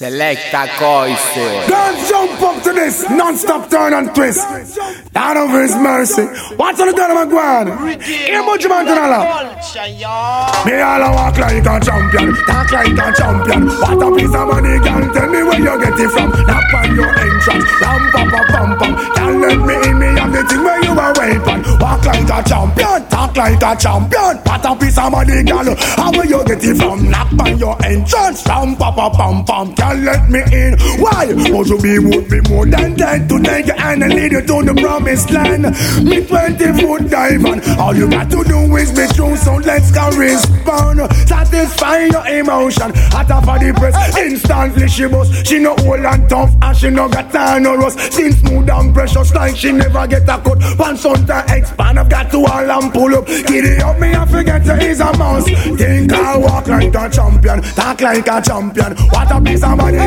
Selecta. Don't jump up to this non-stop turn and twist. Down over his mercy. What's on the turn of my guan? Here much man to Me all a walk like a champion, talk like a champion. What a piece of money, can tell me where you get it from. Knock on your entrance, ram pa pa pam pam. Can't let me in me have the thing where you are weapon. Walk like a champion, talk like a champion. Of girl. How will you get it from? Knock on your entrance, ram pa pa pam pam can let me in. Why? Cause you be would be more than dead to take your hand and lead you to the promised land. Me 20 foot dive and all you got to do is be true. So let's go respond. Satisfy your emotion. Hot off of the press, instantly she bust. She no old and tough and she no got time no rust. Since smooth and precious like she never get a cut. Pants on the expand, I've got to all and pull up. Giddy up me, I forget to is a mouse. Think I walk like a champion, talk like a champion. What a piece of money,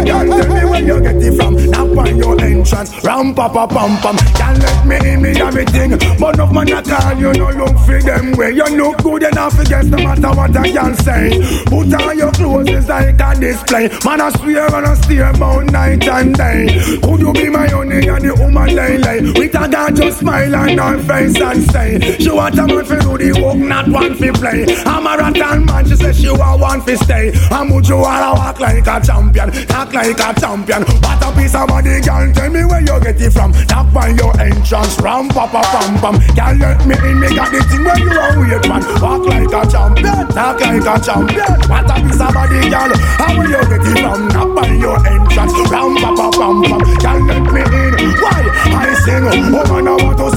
entrance. Ram pa pa pam pam. Can't let me in me everything. But enough man I call you no look for them way. You look good enough guess no matter what I can say. Put on your clothes it's like a display. Man I swear and I stay about night and day. Could you be my honey and the woman lay lay? With a girl just smile on her face and say, she want a man for do the work, not one for play. I'm a rattan man, she says she want one for stay. I'm you all walk like a champion. Talk like a champion. What a piece of money, girl. Tell me where you get it from. Knock by your entrance. Ram, papa, pam, pam. Girl, let me in. Me got the thing where you are weird, man. Walk like a champion. Talk like a champion. What a piece of money, girl. How will you get it from? Knock by your entrance. Ram, papa, pam, pam. Girl, let me in. Why? I sing. Oh, man, I want to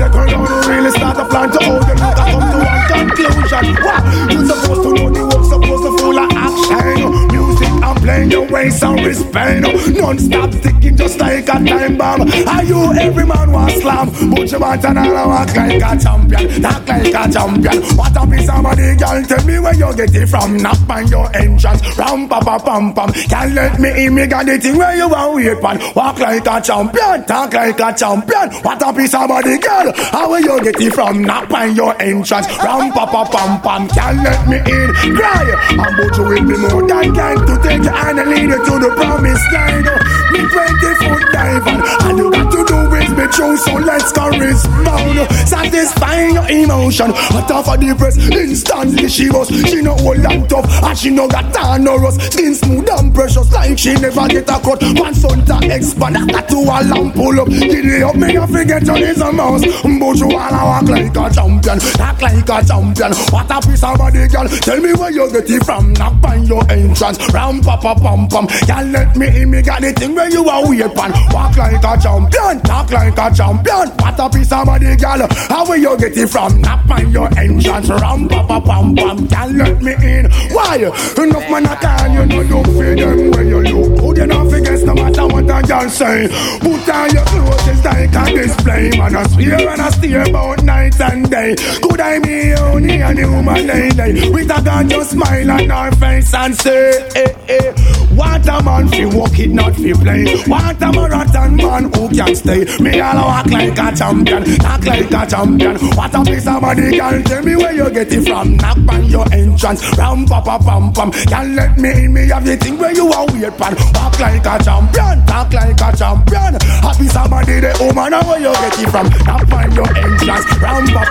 some respect. Non-stop sticking just like a time bomb. Are you every man want slam? But you want another walk like a champion, talk like a champion. What a piece of money, girl. Tell me where you get it from. Knock on your entrance, ram pa pa pam pam. Can't let me in, me got the thing where you want wait pan. Walk like a champion, talk like a champion. What a piece of money, girl. How will you get it from? Knock on your entrance, ram pa pa pam pam. Can't let me in, cry. And but you will be more than kind to take hand and lead you to the promised land. Me 20 foot diver, and you got to do is be true. So let's go respond. Satisfy your emotion. Hot off of the press, instantly she was. She no old and tough, and she no got tan or rust. Skin smooth and precious, like she never get a cut. One son to expand, I got to a lamp pull up. It up, me I forget on his a mouse. But you wanna walk like a champion, act like a champion. What a piece of body, girl. Tell me where you get it from. Knock on your entrance, ram pa pa pam pam. Can't let me in, me got the thing where you are weird pan. Walk like a champion, talk like a champion. What a piece of body, girl. How will you get it from? Knock on your entrance, ram pa pa pam pam. Can't let me in. Why? Enough man I call you know you feel them when you look good enough against no matter what a girl say. Put on your clothes it's like a display. Man, I swear and I stay about night and day. Could I be only a human lady with a girl just smile on her face and say, eh, eh. What a man fi walk it, not fi play. What a marathon man who can stay. Me all walk like a champion, talk like a champion. What a piece of body, girl. Tell me where you get it from. Knock on your entrance, ram pa pa pam pam. Can't let me in, me have the thing where you are weird pan. Walk like a champion, talk like a champion. A piece of body, the woman, where you get it from. Knock on your entrance, ram pa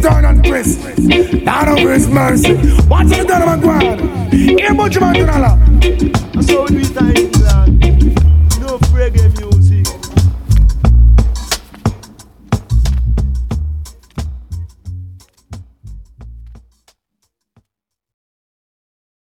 turn and twist. Down over his mercy. What's the done my ground? Here much man. So we do England.